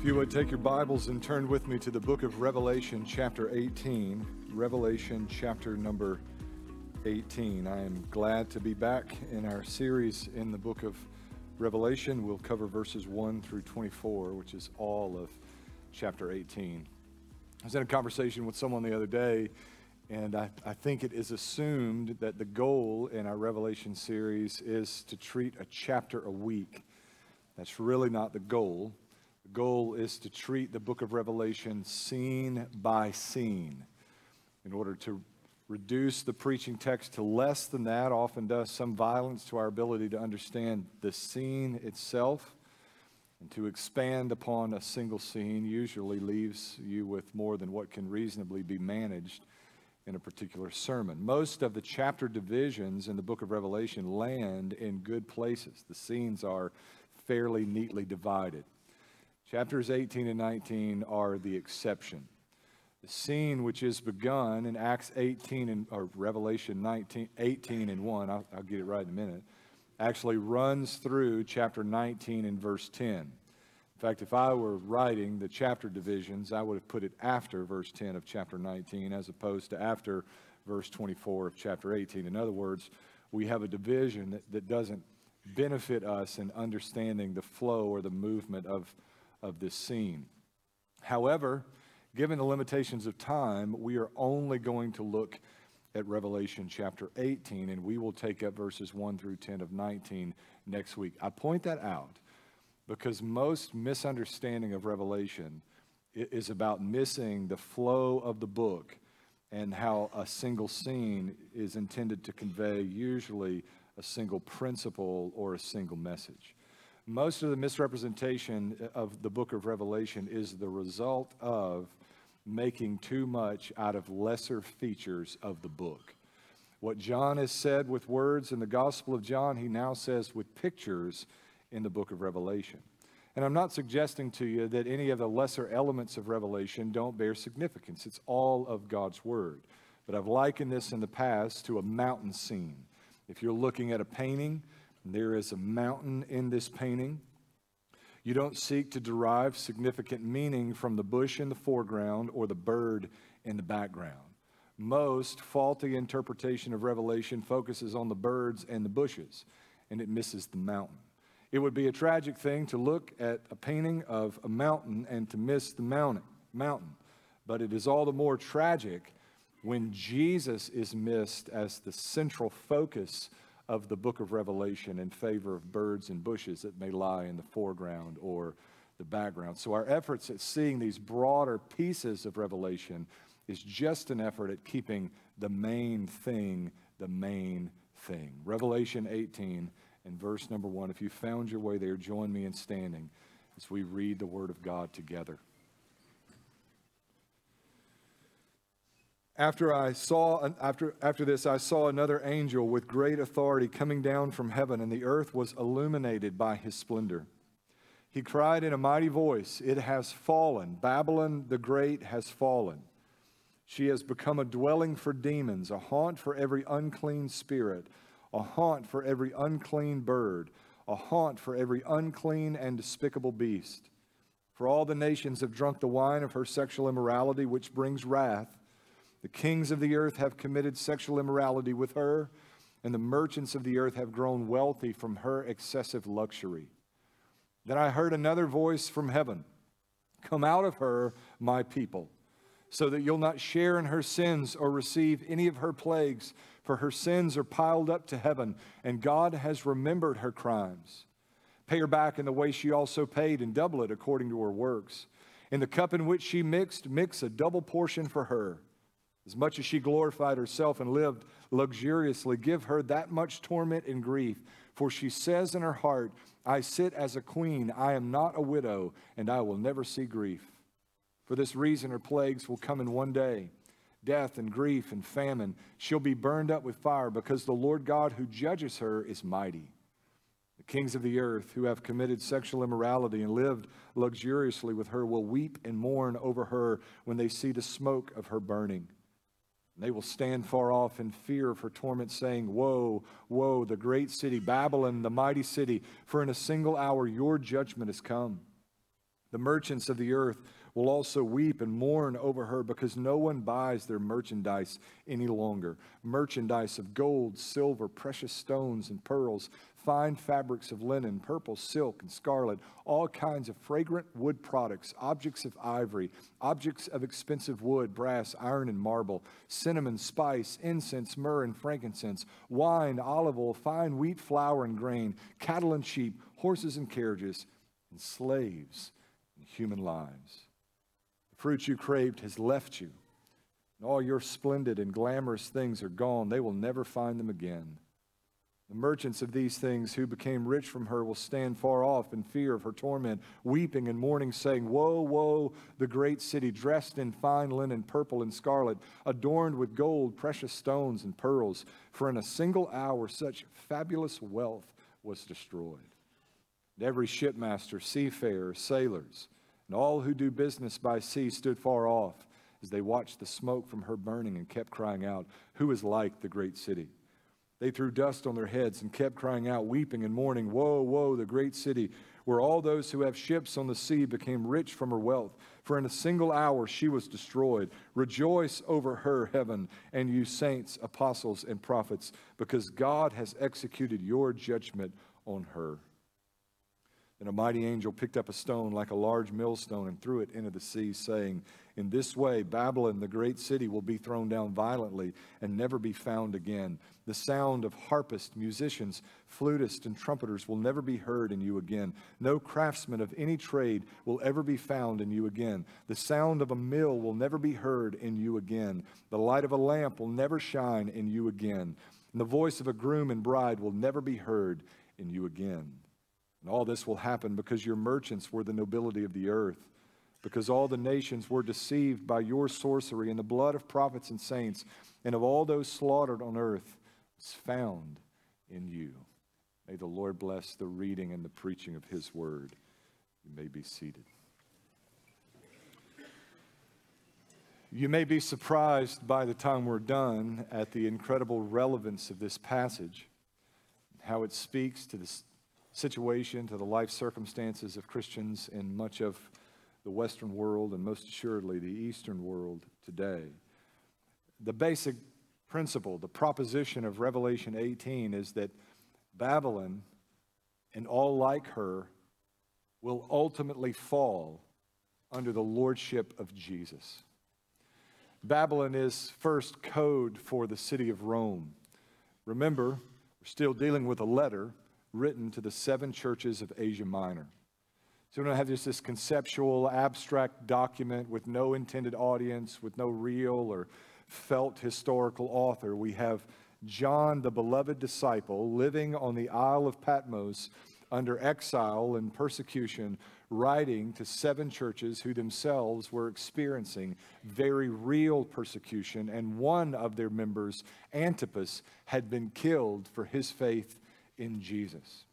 If you would take your Bibles and turn with me to the book of Revelation, chapter 18. Revelation, chapter number 18. I am glad to be back in our series in the book of Revelation. We'll cover verses 1 through 24, which is all of chapter 18. I was in a conversation with someone the other day, and I, I think it is assumed that the goal in our Revelation series is to treat a chapter a week. That's really not the goal goal is to treat the book of Revelation scene by scene in order to reduce the preaching text to less than that, often does some violence to our ability to understand the scene itself. And to expand upon a single scene usually leaves you with more than what can reasonably be managed in a particular sermon. Most of the chapter divisions in the book of Revelation land in good places. The scenes are fairly neatly divided. Chapters 18 and 19 are the exception. The scene which is begun in Acts 18 and or Revelation 19, 18 and 1, I'll, I'll get it right in a minute, actually runs through chapter 19 and verse 10. In fact, if I were writing the chapter divisions, I would have put it after verse 10 of chapter 19 as opposed to after verse 24 of chapter 18. In other words, we have a division that, that doesn't benefit us in understanding the flow or the movement of of this scene. However, given the limitations of time, we are only going to look at Revelation chapter 18, and we will take up verses 1 through 10 of 19 next week. I point that out because most misunderstanding of Revelation is about missing the flow of the book and how a single scene is intended to convey usually a single principle or a single message. Most of the misrepresentation uh, of the book of Revelation is the result of making too much out of lesser features of the book. What John has said with words in the Gospel of John, he now says with pictures in the book of Revelation. And I'm not suggesting to you that any of the lesser elements of Revelation don't bear significance. It's all of God's Word. But I've likened this in the past to a mountain scene. If you're looking at a painting, there is a mountain in this painting. You don't seek to derive significant meaning from the bush in the foreground or the bird in the background. Most faulty interpretation of Revelation focuses on the birds and the bushes, and it misses the mountain. It would be a tragic thing to look at a painting of a mountain and to miss the mountain, mountain. But it is all the more tragic when Jesus is missed as the central focus of the book of Revelation in favor of birds and bushes that may lie in the foreground or the background. So, our efforts at seeing these broader pieces of Revelation is just an effort at keeping the main thing the main thing. Revelation 18 and verse number one. If you found your way there, join me in standing as we read the Word of God together. After I saw after after this I saw another angel with great authority coming down from heaven and the earth was illuminated by his splendor. He cried in a mighty voice, "It has fallen. Babylon the great has fallen. She has become a dwelling for demons, a haunt for every unclean spirit, a haunt for every unclean bird, a haunt for every unclean and despicable beast. For all the nations have drunk the wine of her sexual immorality, which brings wrath." The kings of the earth have committed sexual immorality with her, and the merchants of the earth have grown wealthy from her excessive luxury. Then I heard another voice from heaven Come out of her, my people, so that you'll not share in her sins or receive any of her plagues, for her sins are piled up to heaven, and God has remembered her crimes. Pay her back in the way she also paid, and double it according to her works. In the cup in which she mixed, mix a double portion for her. As much as she glorified herself and lived luxuriously, give her that much torment and grief. For she says in her heart, I sit as a queen, I am not a widow, and I will never see grief. For this reason, her plagues will come in one day death and grief and famine. She'll be burned up with fire because the Lord God who judges her is mighty. The kings of the earth who have committed sexual immorality and lived luxuriously with her will weep and mourn over her when they see the smoke of her burning. They will stand far off in fear for torment, saying, Woe, woe, the great city, Babylon, the mighty city, for in a single hour your judgment has come. The merchants of the earth will also weep and mourn over her because no one buys their merchandise any longer. Merchandise of gold, silver, precious stones, and pearls, fine fabrics of linen, purple, silk, and scarlet, all kinds of fragrant wood products, objects of ivory, objects of expensive wood, brass, iron, and marble, cinnamon, spice, incense, myrrh, and frankincense, wine, olive oil, fine wheat flour and grain, cattle and sheep, horses and carriages, and slaves and human lives. Fruit you craved has left you, and all your splendid and glamorous things are gone. They will never find them again. The merchants of these things who became rich from her will stand far off in fear of her torment, weeping and mourning, saying, Woe, woe, the great city, dressed in fine linen, purple and scarlet, adorned with gold, precious stones, and pearls. For in a single hour such fabulous wealth was destroyed. And every shipmaster, seafarer, sailors, and all who do business by sea stood far off as they watched the smoke from her burning and kept crying out, Who is like the great city? They threw dust on their heads and kept crying out, weeping and mourning, Woe, woe, the great city, where all those who have ships on the sea became rich from her wealth. For in a single hour she was destroyed. Rejoice over her, heaven, and you saints, apostles, and prophets, because God has executed your judgment on her. Then a mighty angel picked up a stone like a large millstone and threw it into the sea, saying, In this way, Babylon, the great city, will be thrown down violently and never be found again. The sound of harpists, musicians, flutists, and trumpeters will never be heard in you again. No craftsman of any trade will ever be found in you again. The sound of a mill will never be heard in you again. The light of a lamp will never shine in you again. And the voice of a groom and bride will never be heard in you again. And all this will happen because your merchants were the nobility of the earth, because all the nations were deceived by your sorcery, and the blood of prophets and saints and of all those slaughtered on earth is found in you. May the Lord bless the reading and the preaching of his word. You may be seated. You may be surprised by the time we're done at the incredible relevance of this passage, how it speaks to this situation, to the life circumstances of Christians in much of the Western world and most assuredly the Eastern world today. The basic principle, the proposition of Revelation 18 is that Babylon and all like her will ultimately fall under the lordship of Jesus. Babylon is first code for the city of Rome. Remember, we're still dealing with a letter written to the seven churches of Asia Minor. So we don't have just this conceptual, abstract document with no intended audience, with no real or felt historical author. We have John, the beloved disciple, living on the Isle of Patmos under exile and persecution, writing to seven churches who themselves were experiencing very real persecution, and one of their members, Antipas, had been killed for his faith in Jesus.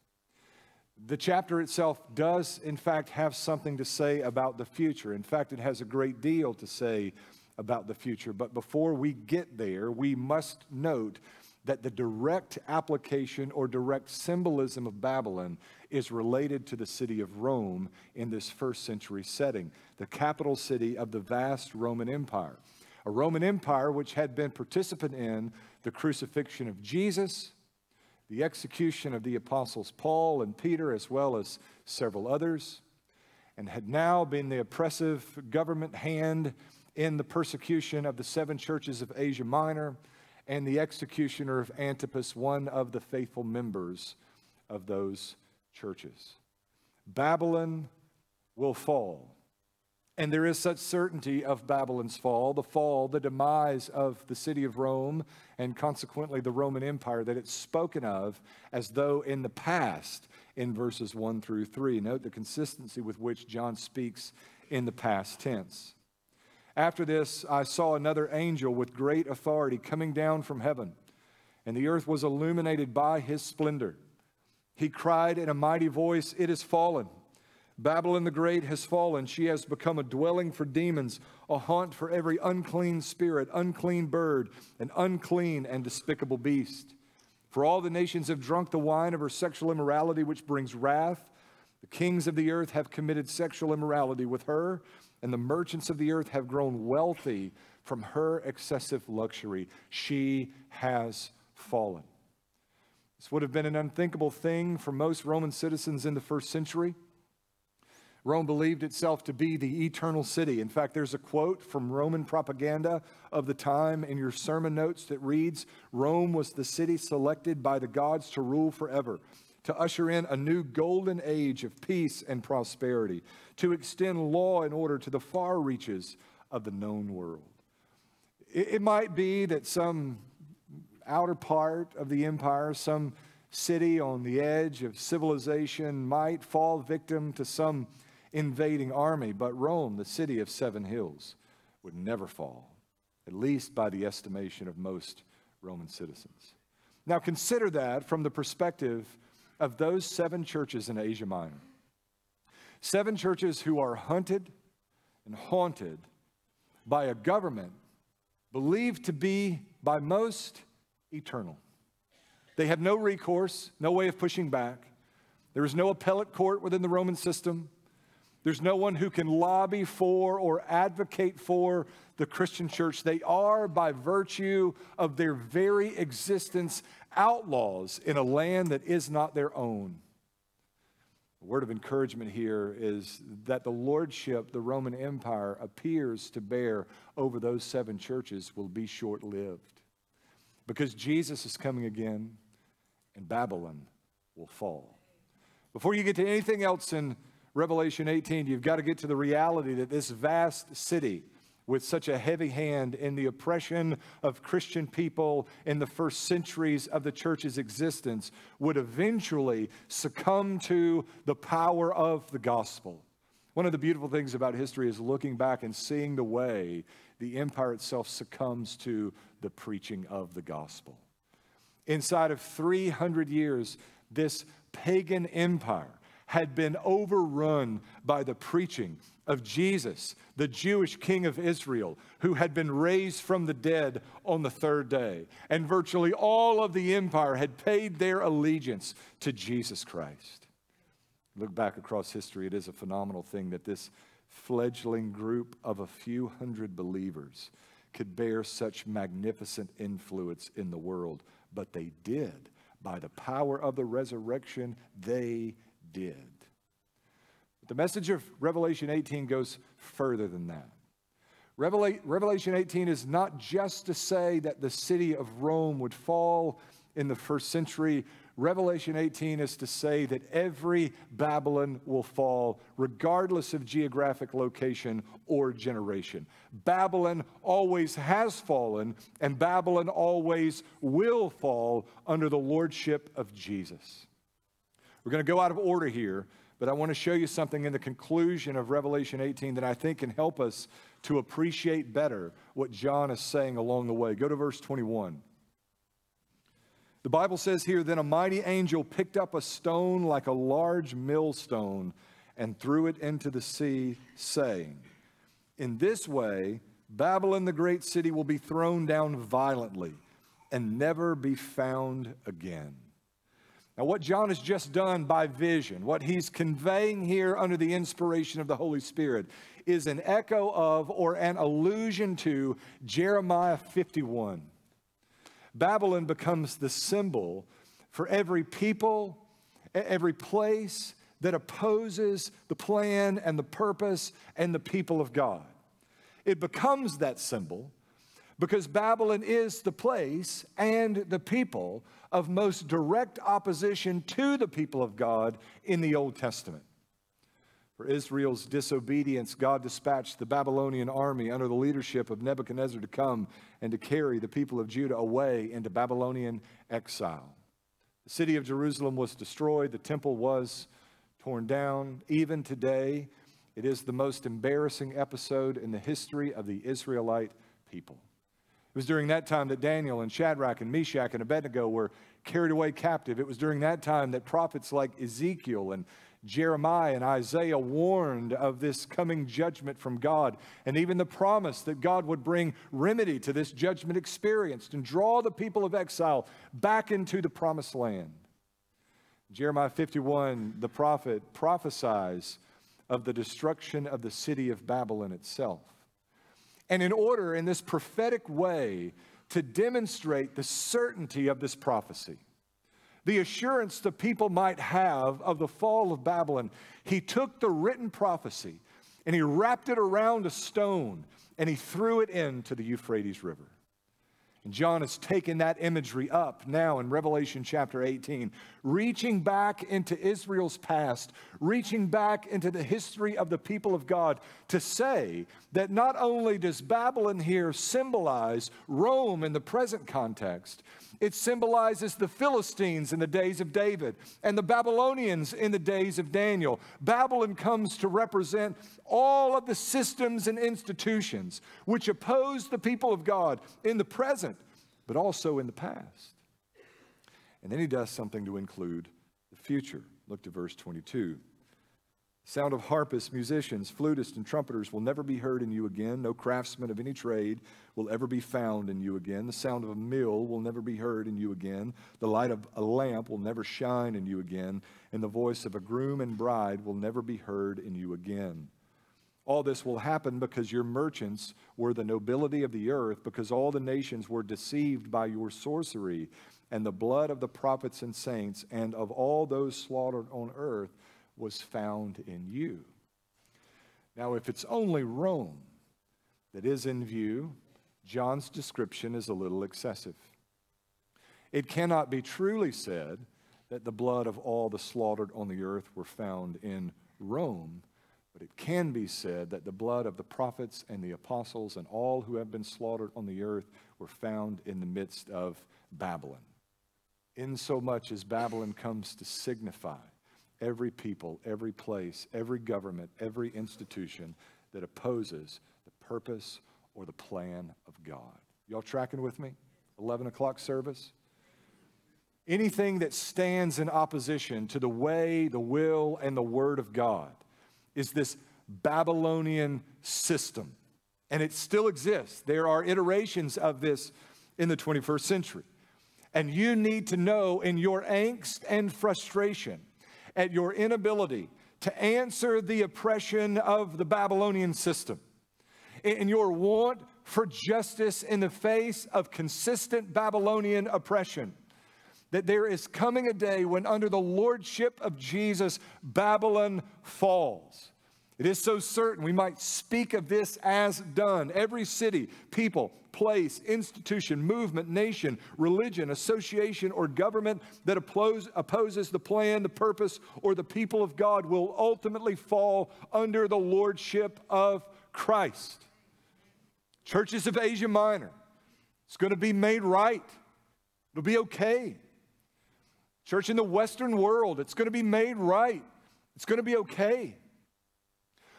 The chapter itself does, in fact, have something to say about the future. In fact, it has a great deal to say about the future. But before we get there, we must note that the direct application or direct symbolism of Babylon is related to the city of Rome in this first century setting, the capital city of the vast Roman Empire. A Roman Empire which had been participant in the crucifixion of Jesus the execution of the apostles Paul and Peter, as well as several others, and had now been the oppressive government hand in the persecution of the seven churches of Asia Minor and the executioner of Antipas, one of the faithful members of those churches. Babylon will fall and there is such certainty of Babylon's fall, the fall, the demise of the city of Rome, and consequently the Roman Empire, that it's spoken of as though in the past in verses 1 through 3. Note the consistency with which John speaks in the past tense. After this, I saw another angel with great authority coming down from heaven, and the earth was illuminated by his splendor. He cried in a mighty voice, It is fallen Babylon the Great has fallen. She has become a dwelling for demons, a haunt for every unclean spirit, unclean bird, an unclean and despicable beast. For all the nations have drunk the wine of her sexual immorality, which brings wrath. The kings of the earth have committed sexual immorality with her, and the merchants of the earth have grown wealthy from her excessive luxury. She has fallen. This would have been an unthinkable thing for most Roman citizens in the first century. Rome believed itself to be the eternal city. In fact, there's a quote from Roman propaganda of the time in your sermon notes that reads Rome was the city selected by the gods to rule forever, to usher in a new golden age of peace and prosperity, to extend law and order to the far reaches of the known world. It, might be that some outer part of the empire, some city on the edge of civilization, might fall victim to some invading army, but Rome, the city of seven hills, would never fall, at least by the estimation of most Roman citizens. Now, consider that from the perspective of those seven churches in Asia Minor. Seven churches who are hunted and haunted by a government believed to be by most eternal. They have no recourse, no way of pushing back. There is no appellate court within the Roman system. There's no one who can lobby for or advocate for the Christian church. They are, by virtue of their very existence, outlaws in a land that is not their own. The word of encouragement here is that the lordship the Roman Empire appears to bear over those seven churches will be short lived. Because Jesus is coming again and Babylon will fall. Before you get to anything else in Revelation 18, you've got to get to the reality that this vast city, with such a heavy hand in the oppression of Christian people in the first centuries of the church's existence, would eventually succumb to the power of the gospel. One of the beautiful things about history is looking back and seeing the way the empire itself succumbs to the preaching of the gospel. Inside of 300 years, this pagan empire had been overrun by the preaching of Jesus, the Jewish king of Israel, who had been raised from the dead on the third day. And virtually all of the empire had paid their allegiance to Jesus Christ. Look back across history, it is a phenomenal thing that this fledgling group of a few hundred believers could bear such magnificent influence in the world. But they did. By the power of the resurrection, they did. But the message of Revelation 18 goes further than that. Revelation 18 is not just to say that the city of Rome would fall in the first century. Revelation 18 is to say that every Babylon will fall, regardless of geographic location or generation. Babylon always has fallen, and Babylon always will fall under the lordship of Jesus. We're going to go out of order here, but I want to show you something in the conclusion of Revelation 18 that I think can help us to appreciate better what John is saying along the way. Go to verse 21. The Bible says here, Then a mighty angel picked up a stone like a large millstone and threw it into the sea, saying, In this way, Babylon the great city will be thrown down violently and never be found again. Now, what John has just done by vision, what he's conveying here under the inspiration of the Holy Spirit, is an echo of or an allusion to Jeremiah 51. Babylon becomes the symbol for every people, every place that opposes the plan and the purpose and the people of God. It becomes that symbol because Babylon is the place and the people of most direct opposition to the people of God in the Old Testament. For Israel's disobedience, God dispatched the Babylonian army under the leadership of Nebuchadnezzar to come and to carry the people of Judah away into Babylonian exile. The city of Jerusalem was destroyed, the temple was torn down. Even today, it is the most embarrassing episode in the history of the Israelite people. It was during that time that Daniel and Shadrach and Meshach and Abednego were carried away captive. It was during that time that prophets like Ezekiel and Jeremiah and Isaiah warned of this coming judgment from God, and even the promise that God would bring remedy to this judgment experienced and draw the people of exile back into the promised land. Jeremiah 51, the prophet prophesies of the destruction of the city of Babylon itself. And in order, in this prophetic way, to demonstrate the certainty of this prophecy, the assurance the people might have of the fall of Babylon, he took the written prophecy and he wrapped it around a stone and he threw it into the Euphrates River. And John has taken that imagery up now in Revelation chapter 18, reaching back into Israel's past, reaching back into the history of the people of God to say that not only does Babylon here symbolize Rome in the present context, it symbolizes the Philistines in the days of David and the Babylonians in the days of Daniel. Babylon comes to represent all of the systems and institutions which oppose the people of God in the present, but also in the past. And then he does something to include the future. Look to verse 22. Sound of harpists, musicians, flutists, and trumpeters will never be heard in you again. No craftsman of any trade will ever be found in you again. The sound of a mill will never be heard in you again. The light of a lamp will never shine in you again. And the voice of a groom and bride will never be heard in you again. All this will happen because your merchants were the nobility of the earth, because all the nations were deceived by your sorcery, and the blood of the prophets and saints, and of all those slaughtered on earth was found in you. Now, if it's only Rome that is in view, John's description is a little excessive. It cannot be truly said that the blood of all the slaughtered on the earth were found in Rome, but it can be said that the blood of the prophets and the apostles and all who have been slaughtered on the earth were found in the midst of Babylon. Insomuch as Babylon comes to signify every people, every place, every government, every institution that opposes the purpose or the plan of God. Y'all tracking with me? 11 o'clock service? Anything that stands in opposition to the way, the will, and the word of God is this Babylonian system. And it still exists. There are iterations of this in the 21st century. And you need to know in your angst and frustration at your inability to answer the oppression of the Babylonian system, in your want for justice in the face of consistent Babylonian oppression. That there is coming a day when, under the lordship of Jesus, Babylon falls. It is so certain we might speak of this as done. Every city, people, place, institution, movement, nation, religion, association, or government that oppose, opposes the plan, the purpose, or the people of God will ultimately fall under the lordship of Christ. Churches of Asia Minor, it's going to be made right. It'll be okay. Church in the Western world, it's going to be made right. It's going to be okay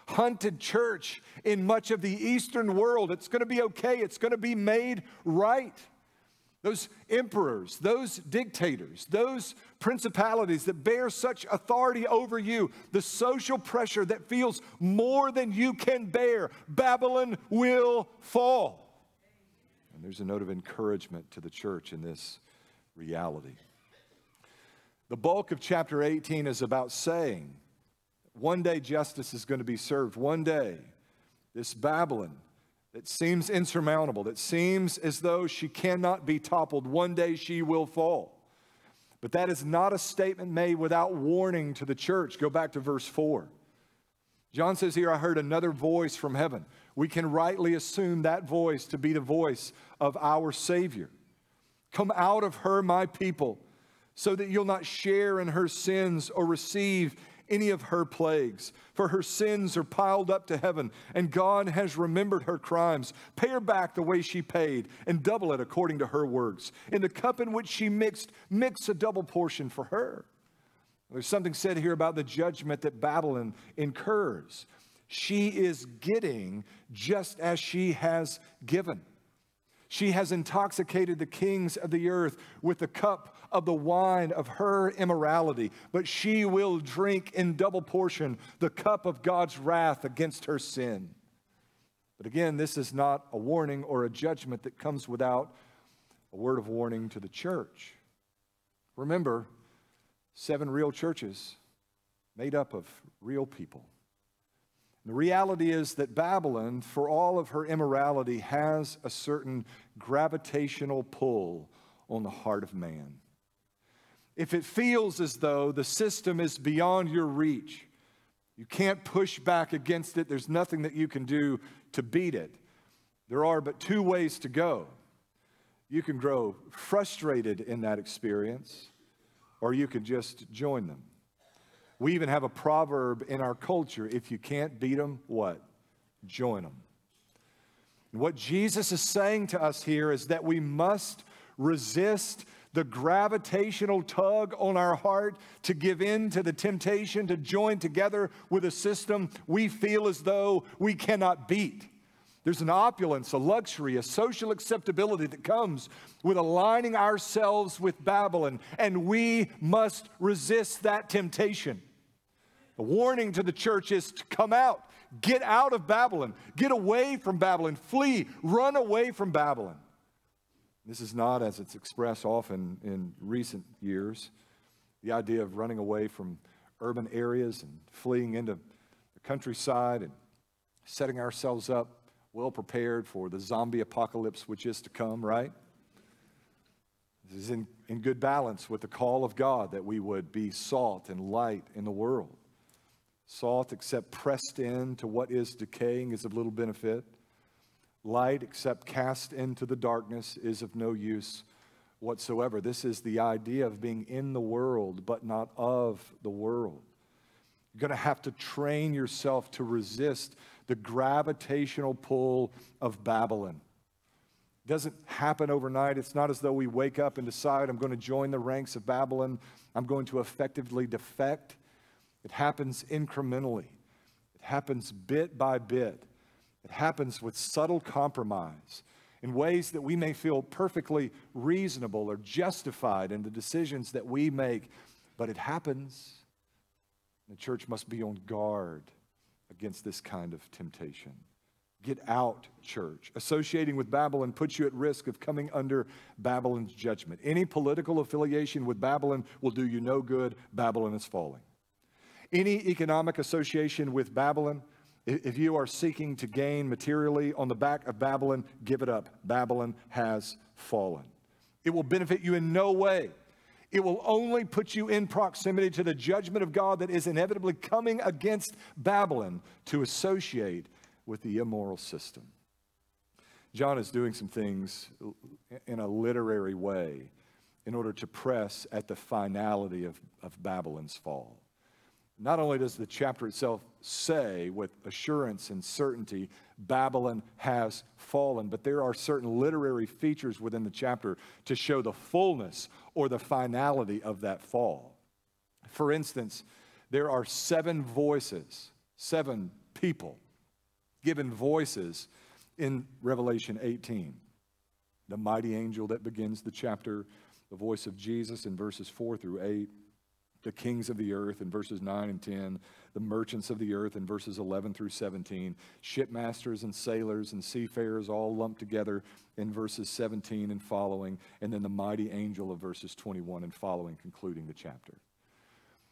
hunted church in much of the Eastern world. It's going to be okay, it's going to be made right. Those emperors, those dictators, those principalities that bear such authority over you, the social pressure that feels more than you can bear, Babylon will fall. And there's a note of encouragement to the church in this reality. The bulk of chapter 18 is about saying, one day justice is going to be served. One day, this Babylon that seems insurmountable, that seems as though she cannot be toppled, one day she will fall. But that is not a statement made without warning to the church. Go back to verse 4. John says here, I heard another voice from heaven. We can rightly assume that voice to be the voice of our Savior. Come out of her, my people, so that you'll not share in her sins or receive any of her plagues, for her sins are piled up to heaven, and God has remembered her crimes. Pay her back the way she paid, and double it according to her works. In the cup in which she mixed, mix a double portion for her. There's something said here about the judgment that Babylon incurs. She is getting just as she has given. She has intoxicated the kings of the earth with the cup of the wine of her immorality, but she will drink in double portion the cup of God's wrath against her sin. But again, this is not a warning or a judgment that comes without a word of warning to the church. Remember, seven real churches made up of real people. The reality is that Babylon, for all of her immorality, has a certain gravitational pull on the heart of man. If it feels as though the system is beyond your reach, you can't push back against it, there's nothing that you can do to beat it, there are but two ways to go. You can grow frustrated in that experience, or you can just join them. We even have a proverb in our culture if you can't beat them, what? Join them. What Jesus is saying to us here is that we must resist the gravitational tug on our heart to give in to the temptation to join together with a system we feel as though we cannot beat. There's an opulence, a luxury, a social acceptability that comes with aligning ourselves with Babylon, and we must resist that temptation. The warning to the church is to come out, get out of Babylon, get away from Babylon, flee, run away from Babylon. This is not, as it's expressed often in recent years, the idea of running away from urban areas and fleeing into the countryside and setting ourselves up well prepared for the zombie apocalypse which is to come, right? This is in, in good balance with the call of God that we would be salt and light in the world. Salt, except pressed in to what is decaying, is of little benefit. Light, except cast into the darkness, is of no use whatsoever. This is the idea of being in the world, but not of the world. You're going to have to train yourself to resist the gravitational pull of Babylon. It doesn't happen overnight. It's not as though we wake up and decide, I'm going to join the ranks of Babylon, I'm going to effectively defect. It happens incrementally, it happens bit by bit. It happens with subtle compromise in ways that we may feel perfectly reasonable or justified in the decisions that we make, but it happens. The church must be on guard against this kind of temptation. Get out, church. Associating with Babylon puts you at risk of coming under Babylon's judgment. Any political affiliation with Babylon will do you no good. Babylon is falling. Any economic association with Babylon, if you are seeking to gain materially on the back of Babylon, give it up. Babylon has fallen. It will benefit you in no way. It will only put you in proximity to the judgment of God that is inevitably coming against Babylon to associate with the immoral system. John is doing some things in a literary way in order to press at the finality of, of Babylon's fall. Not only does the chapter itself say with assurance and certainty, Babylon has fallen, but there are certain literary features within the chapter to show the fullness or the finality of that fall. For instance, there are seven voices, seven people given voices in Revelation 18. The mighty angel that begins the chapter, the voice of Jesus in verses 4 through 8 the kings of the earth in verses 9 and 10, the merchants of the earth in verses 11 through 17, shipmasters and sailors and seafarers all lumped together in verses 17 and following, and then the mighty angel of verses 21 and following, concluding the chapter.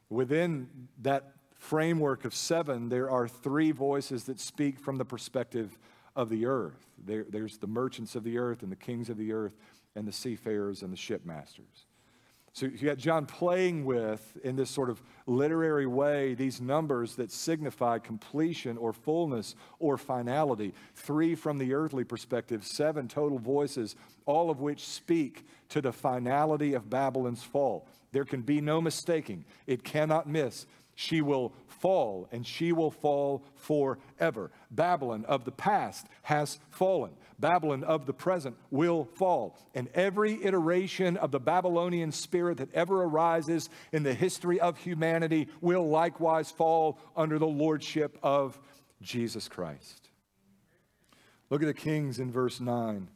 Within that framework of seven, there are three voices that speak from the perspective of the earth. There, there's the merchants of the earth and the kings of the earth and the seafarers and the shipmasters. So you got John playing with, in this sort of literary way, these numbers that signify completion or fullness or finality. Three from the earthly perspective, seven total voices, all of which speak to the finality of Babylon's fall. There can be no mistaking, it cannot miss. She will fall, and she will fall forever. Babylon of the past has fallen. Babylon of the present will fall. And every iteration of the Babylonian spirit that ever arises in the history of humanity will likewise fall under the lordship of Jesus Christ. Look at the kings in verse 9.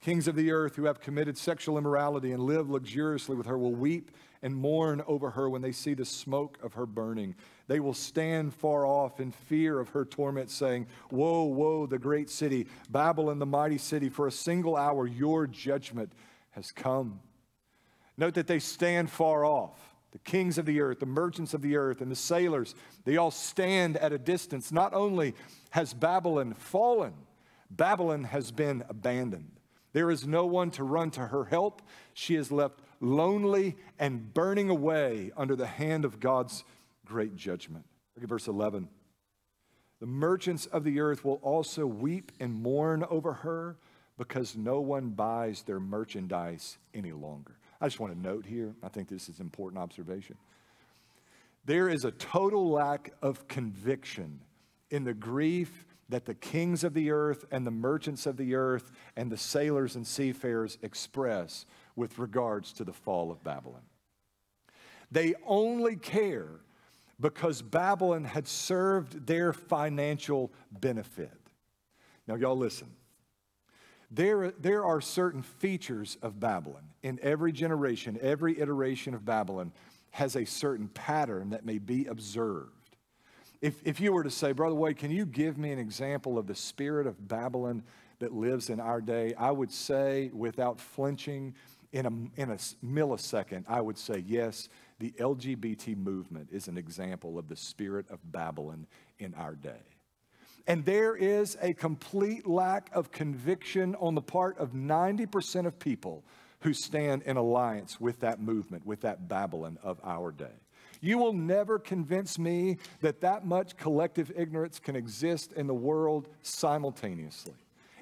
Kings of the earth who have committed sexual immorality and live luxuriously with her will weep and mourn over her when they see the smoke of her burning. They will stand far off in fear of her torment, saying, Woe, woe, the great city, Babylon, the mighty city, for a single hour your judgment has come. Note that they stand far off. the kings of the earth, the merchants of the earth, and the sailors, they all stand at a distance. Not only has Babylon fallen, Babylon has been abandoned. There is no one to run to her help. She is left lonely and burning away under the hand of God's great judgment. Look at verse 11. The merchants of the earth will also weep and mourn over her because no one buys their merchandise any longer. I just want to note here, I think this is an important observation. There is a total lack of conviction in the grief that the kings of the earth and the merchants of the earth and the sailors and seafarers express with regards to the fall of Babylon. They only care because Babylon had served their financial benefit. Now, y'all listen. There, there are certain features of Babylon. In every generation, every iteration of Babylon has a certain pattern that may be observed. If, if you were to say, Brother Wade, can you give me an example of the spirit of Babylon that lives in our day? I would say, without flinching, in a, in a millisecond, I would say, yes, the LGBT movement is an example of the spirit of Babylon in our day. And there is a complete lack of conviction on the part of 90% of people who stand in alliance with that movement, with that Babylon of our day. You will never convince me that that much collective ignorance can exist in the world simultaneously.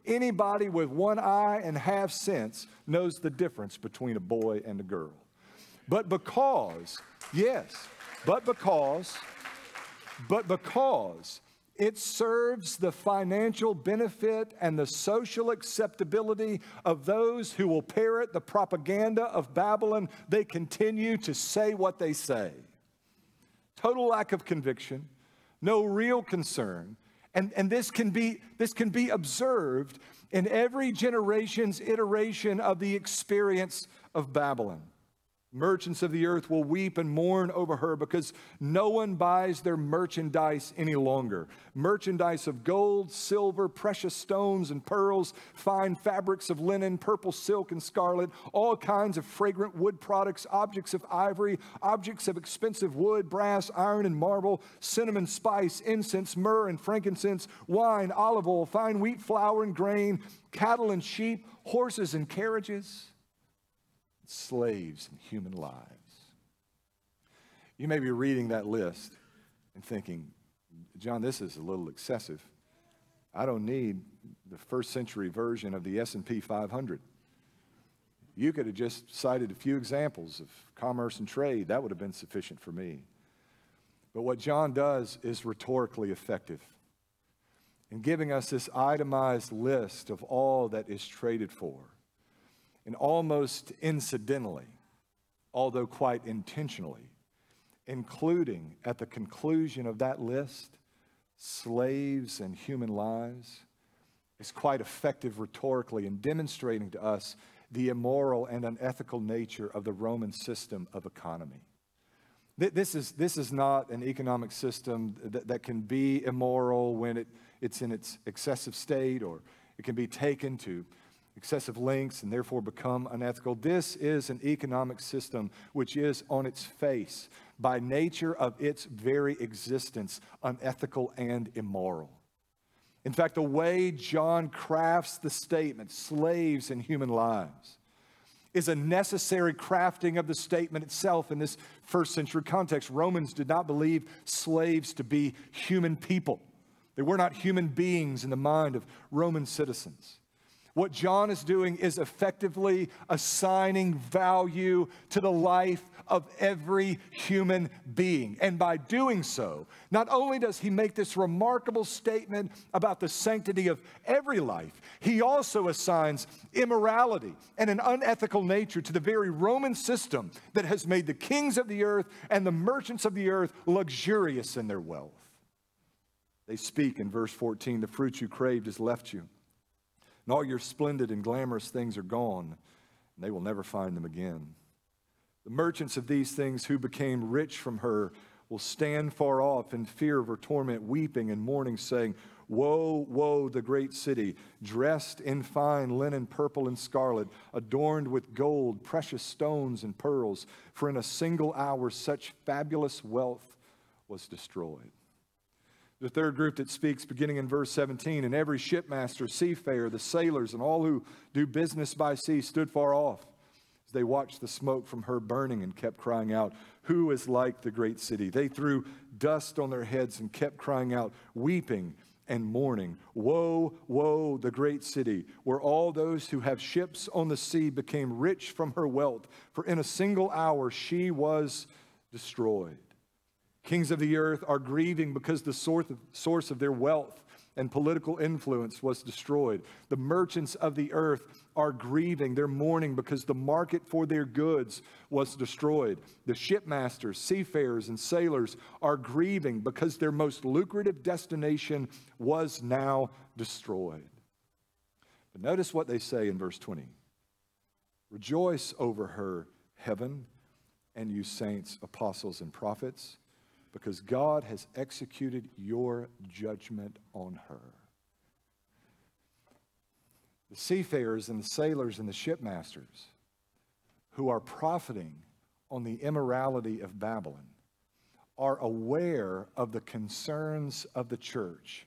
Anybody with one eye and half sense knows the difference between a boy and a girl. But because, yes, but because, but because it serves the financial benefit and the social acceptability of those who will parrot the propaganda of Babylon, they continue to say what they say. Total lack of conviction, no real concern. And, and this, can be, this can be observed in every generation's iteration of the experience of Babylon. Merchants of the earth will weep and mourn over her because no one buys their merchandise any longer. Merchandise of gold, silver, precious stones and pearls, fine fabrics of linen, purple silk and scarlet, all kinds of fragrant wood products, objects of ivory, objects of expensive wood, brass, iron, and marble, cinnamon, spice, incense, myrrh, and frankincense, wine, olive oil, fine wheat, flour, and grain, cattle and sheep, horses and carriages slaves, and human lives. You may be reading that list and thinking, John, this is a little excessive. I don't need the first century version of the S&P 500. You could have just cited a few examples of commerce and trade. That would have been sufficient for me. But what John does is rhetorically effective in giving us this itemized list of all that is traded for and almost incidentally, although quite intentionally, including at the conclusion of that list, slaves and human lives, is quite effective rhetorically in demonstrating to us the immoral and unethical nature of the Roman system of economy. This is, this is not an economic system that, that can be immoral when it, it's in its excessive state or it can be taken to excessive lengths and therefore become unethical. This is an economic system which is on its face, by nature of its very existence, unethical and immoral. In fact, the way John crafts the statement, slaves in human lives, is a necessary crafting of the statement itself in this first century context. Romans did not believe slaves to be human people, they were not human beings in the mind of Roman citizens. What John is doing is effectively assigning value to the life of every human being. And by doing so, not only does he make this remarkable statement about the sanctity of every life, he also assigns immorality and an unethical nature to the very Roman system that has made the kings of the earth and the merchants of the earth luxurious in their wealth. They speak in verse 14 the fruit you craved has left you and all your splendid and glamorous things are gone, and they will never find them again. The merchants of these things who became rich from her will stand far off in fear of her torment, weeping and mourning, saying, Woe, woe, the great city, dressed in fine linen, purple and scarlet, adorned with gold, precious stones, and pearls. For in a single hour, such fabulous wealth was destroyed. The third group that speaks, beginning in verse 17, and every shipmaster, seafarer, the sailors, and all who do business by sea stood far off as they watched the smoke from her burning and kept crying out, Who is like the great city? They threw dust on their heads and kept crying out, weeping and mourning. Woe, woe, the great city, where all those who have ships on the sea became rich from her wealth, for in a single hour she was destroyed. Kings of the earth are grieving because the source of their wealth and political influence was destroyed. The merchants of the earth are grieving. They're mourning because the market for their goods was destroyed. The shipmasters, seafarers, and sailors are grieving because their most lucrative destination was now destroyed. But notice what they say in verse 20 Rejoice over her, heaven, and you saints, apostles, and prophets because God has executed your judgment on her. The seafarers and the sailors and the shipmasters who are profiting on the immorality of Babylon are aware of the concerns of the church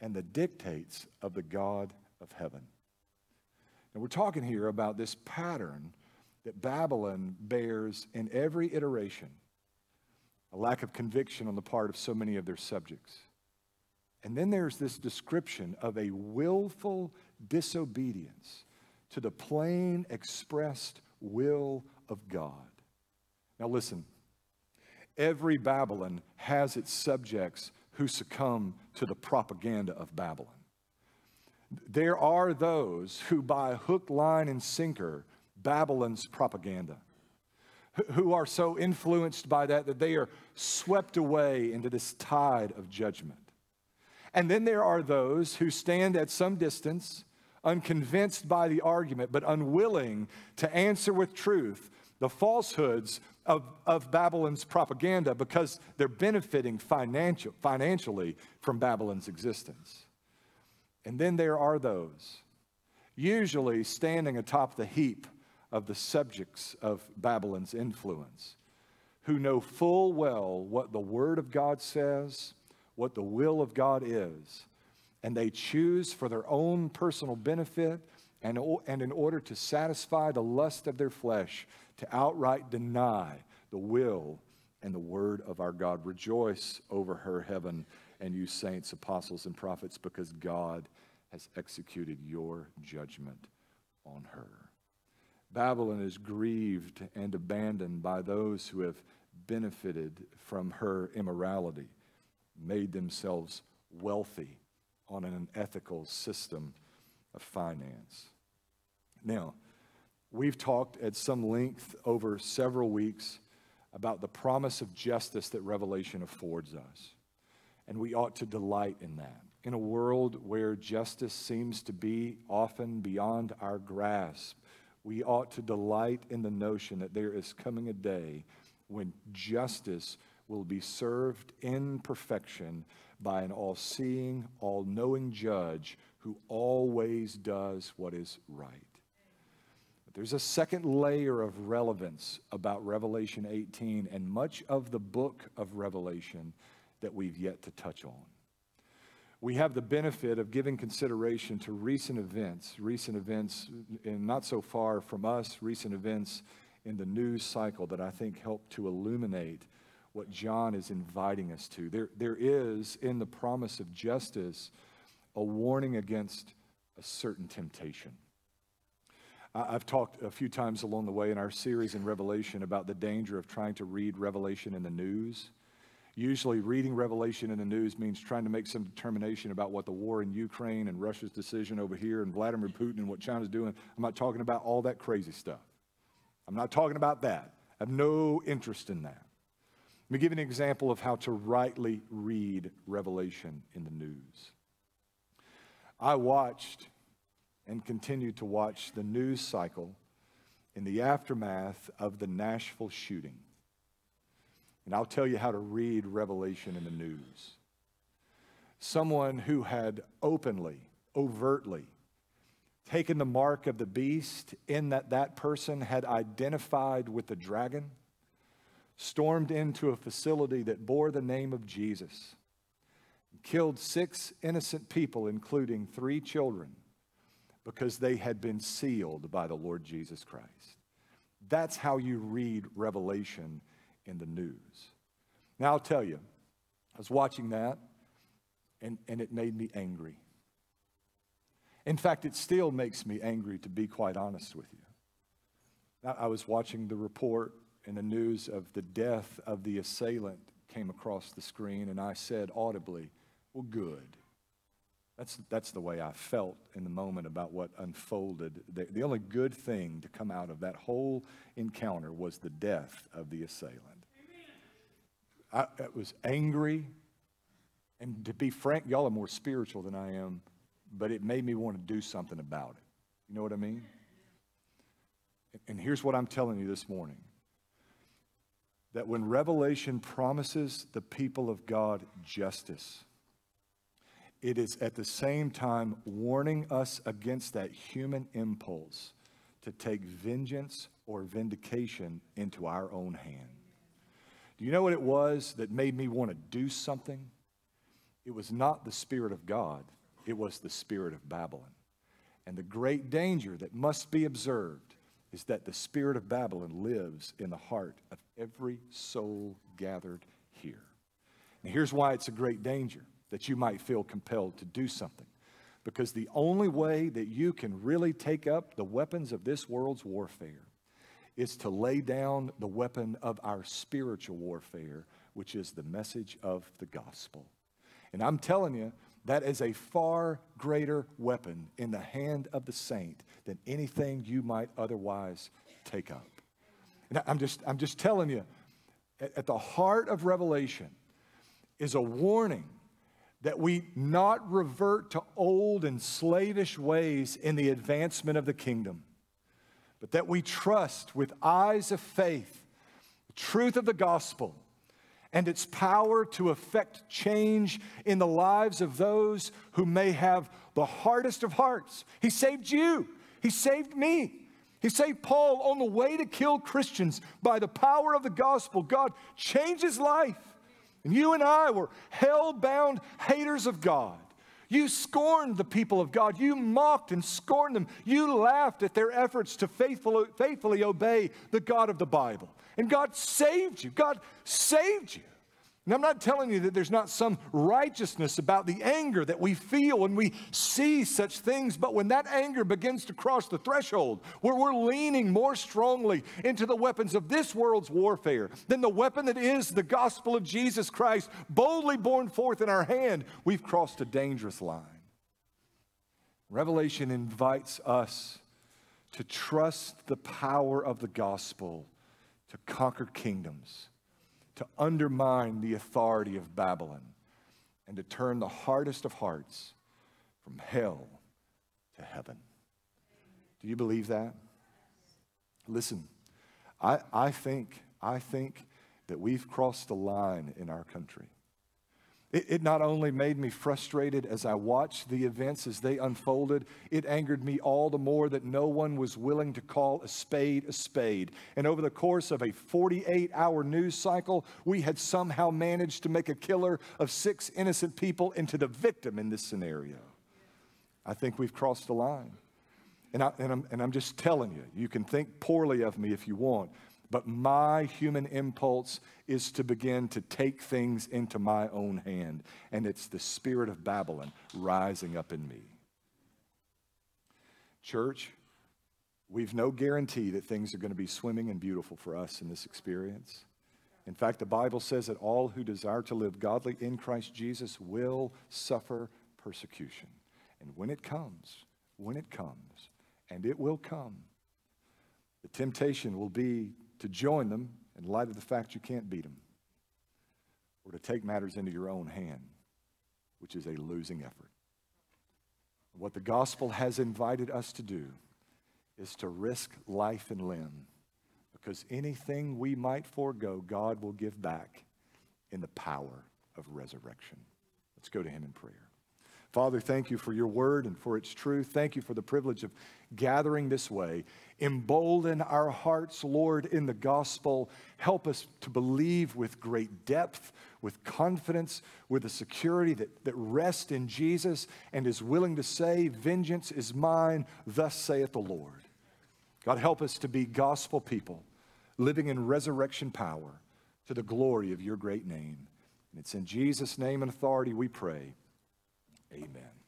and the dictates of the God of heaven. Now, we're talking here about this pattern that Babylon bears in every iteration a lack of conviction on the part of so many of their subjects. And then there's this description of a willful disobedience to the plain expressed will of God. Now, listen, every Babylon has its subjects who succumb to the propaganda of Babylon. There are those who, by hook, line, and sinker, Babylon's propaganda who are so influenced by that that they are swept away into this tide of judgment. And then there are those who stand at some distance, unconvinced by the argument, but unwilling to answer with truth the falsehoods of, of Babylon's propaganda because they're benefiting financial, financially from Babylon's existence. And then there are those, usually standing atop the heap of the subjects of Babylon's influence, who know full well what the Word of God says, what the will of God is, and they choose for their own personal benefit and, and in order to satisfy the lust of their flesh to outright deny the will and the word of our God. Rejoice over her, heaven, and you saints, apostles, and prophets, because God has executed your judgment on her. Babylon is grieved and abandoned by those who have benefited from her immorality, made themselves wealthy on an ethical system of finance. Now, we've talked at some length over several weeks about the promise of justice that Revelation affords us, and we ought to delight in that. In a world where justice seems to be often beyond our grasp, we ought to delight in the notion that there is coming a day when justice will be served in perfection by an all seeing, all knowing judge who always does what is right. But there's a second layer of relevance about Revelation 18 and much of the book of Revelation that we've yet to touch on we have the benefit of giving consideration to recent events, recent events, and not so far from us, recent events in the news cycle that I think help to illuminate what John is inviting us to. There, there is, in the promise of justice, a warning against a certain temptation. I've talked a few times along the way in our series in Revelation about the danger of trying to read Revelation in the news Usually, reading Revelation in the news means trying to make some determination about what the war in Ukraine and Russia's decision over here and Vladimir Putin and what China's doing. I'm not talking about all that crazy stuff. I'm not talking about that. I have no interest in that. Let me give you an example of how to rightly read Revelation in the news. I watched and continue to watch the news cycle in the aftermath of the Nashville shooting. And I'll tell you how to read Revelation in the news. Someone who had openly, overtly taken the mark of the beast in that that person had identified with the dragon, stormed into a facility that bore the name of Jesus, killed six innocent people, including three children, because they had been sealed by the Lord Jesus Christ. That's how you read Revelation in the news. Now, I'll tell you, I was watching that, and, and it made me angry. In fact, it still makes me angry, to be quite honest with you. I was watching the report in the news of the death of the assailant came across the screen, and I said audibly, Well, good. That's, that's the way I felt in the moment about what unfolded. The, the only good thing to come out of that whole encounter was the death of the assailant. I, I was angry, and to be frank, y'all are more spiritual than I am, but it made me want to do something about it. You know what I mean? And here's what I'm telling you this morning that when Revelation promises the people of God justice, it is at the same time warning us against that human impulse to take vengeance or vindication into our own hand. Do you know what it was that made me want to do something? It was not the Spirit of God, it was the Spirit of Babylon. And the great danger that must be observed is that the Spirit of Babylon lives in the heart of every soul gathered here. And here's why it's a great danger that you might feel compelled to do something. Because the only way that you can really take up the weapons of this world's warfare is to lay down the weapon of our spiritual warfare, which is the message of the gospel. And I'm telling you, that is a far greater weapon in the hand of the saint than anything you might otherwise take up. And I'm just, I'm just telling you, at, the heart of Revelation is a warning that we not revert to old and slavish ways in the advancement of the kingdom, but that we trust with eyes of faith the truth of the gospel and its power to effect change in the lives of those who may have the hardest of hearts. He saved you, He saved me. He saved Paul on the way to kill Christians by the power of the gospel. God changed his life. And you and I were hell bound haters of God. You scorned the people of God. You mocked and scorned them. You laughed at their efforts to faithfully, faithfully obey the God of the Bible. And God saved you. God saved you. And I'm not telling you that there's not some righteousness about the anger that we feel when we see such things, but when that anger begins to cross the threshold, where we're leaning more strongly into the weapons of this world's warfare than the weapon that is the gospel of Jesus Christ, boldly borne forth in our hand, we've crossed a dangerous line. Revelation invites us to trust the power of the gospel to conquer kingdoms to undermine the authority of Babylon and to turn the hardest of hearts from hell to heaven. Do you believe that? Listen, I, I think, I think that we've crossed the line in our country. It, it, not only made me frustrated as I watched the events as they unfolded, it angered me all the more that no one was willing to call a spade a spade. And over the course of a 48 hour news cycle, we had somehow managed to make a killer of six innocent people into the victim in this scenario. I think we've crossed the line. And, I, and, I'm, and I'm just telling you, you can think poorly of me if you want, but my human impulse is to begin to take things into my own hand. And it's the spirit of Babylon rising up in me. Church, we've no guarantee that things are going to be swimming and beautiful for us in this experience. In fact, the Bible says that all who desire to live godly in Christ Jesus will suffer persecution. And when it comes, when it comes, and it will come, the temptation will be to join them in light of the fact you can't beat them, or to take matters into your own hand, which is a losing effort. What the gospel has invited us to do is to risk life and limb because anything we might forego, God will give back in the power of resurrection. Let's go to Him in prayer. Father, thank you for your word and for its truth. Thank you for the privilege of gathering this way. Embolden our hearts, Lord, in the gospel. Help us to believe with great depth, with confidence, with a security that, that rests in Jesus and is willing to say, Vengeance is mine, thus saith the Lord. God, help us to be gospel people, living in resurrection power to the glory of your great name. And it's in Jesus' name and authority we pray. Amen.